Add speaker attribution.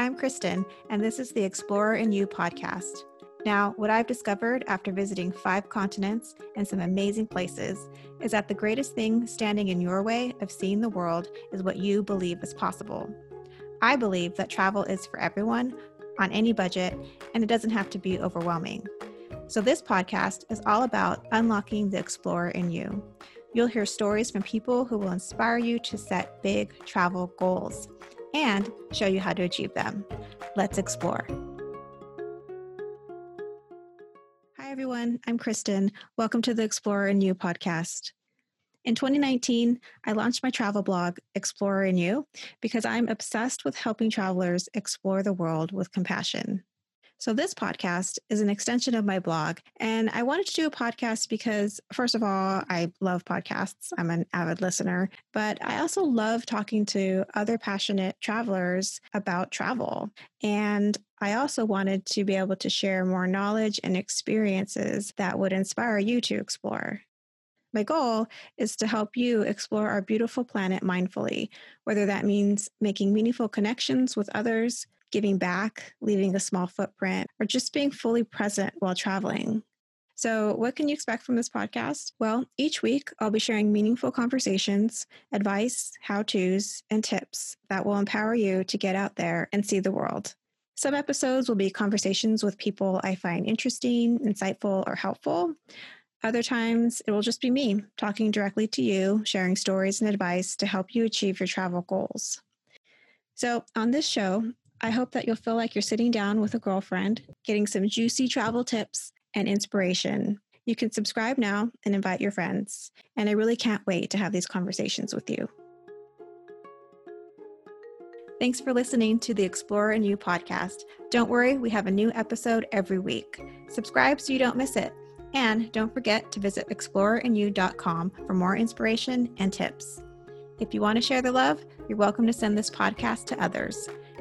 Speaker 1: I'm Kristin, and this is the Explorer in You podcast. Now, what I've discovered after visiting five continents and some amazing places is that the greatest thing standing in your way of seeing the world is what you believe is possible. I believe that travel is for everyone, on any budget, and it doesn't have to be overwhelming. So, this podcast is all about unlocking the explorer in you. You'll hear stories from people who will inspire you to set big travel goals and show you how to achieve them. Let's explore. Hi, everyone. I'm Kristin. Welcome to the Explorer in You podcast. In 2019, I launched my travel blog, Explorer in You, because I'm obsessed with helping travelers explore the world with compassion. So, this podcast is an extension of my blog. And I wanted to do a podcast because, first of all, I love podcasts. I'm an avid listener, but I also love talking to other passionate travelers about travel. And I also wanted to be able to share more knowledge and experiences that would inspire you to explore. My goal is to help you explore our beautiful planet mindfully, whether that means making meaningful connections with others, giving back, leaving a small footprint, or just being fully present while traveling. So, what can you expect from this podcast? Well, each week I'll be sharing meaningful conversations, advice, how to's, and tips that will empower you to get out there and see the world. Some episodes will be conversations with people I find interesting, insightful, or helpful. Other times it will just be me talking directly to you, sharing stories and advice to help you achieve your travel goals. So, on this show, I hope that you'll feel like you're sitting down with a girlfriend, getting some juicy travel tips and inspiration. You can subscribe now and invite your friends. And I really can't wait to have these conversations with you. Thanks for listening to the Explorer in You podcast. Don't worry, we have a new episode every week. Subscribe so you don't miss it. And don't forget to visit explorerinyou.com for more inspiration and tips. If you want to share the love, you're welcome to send this podcast to others.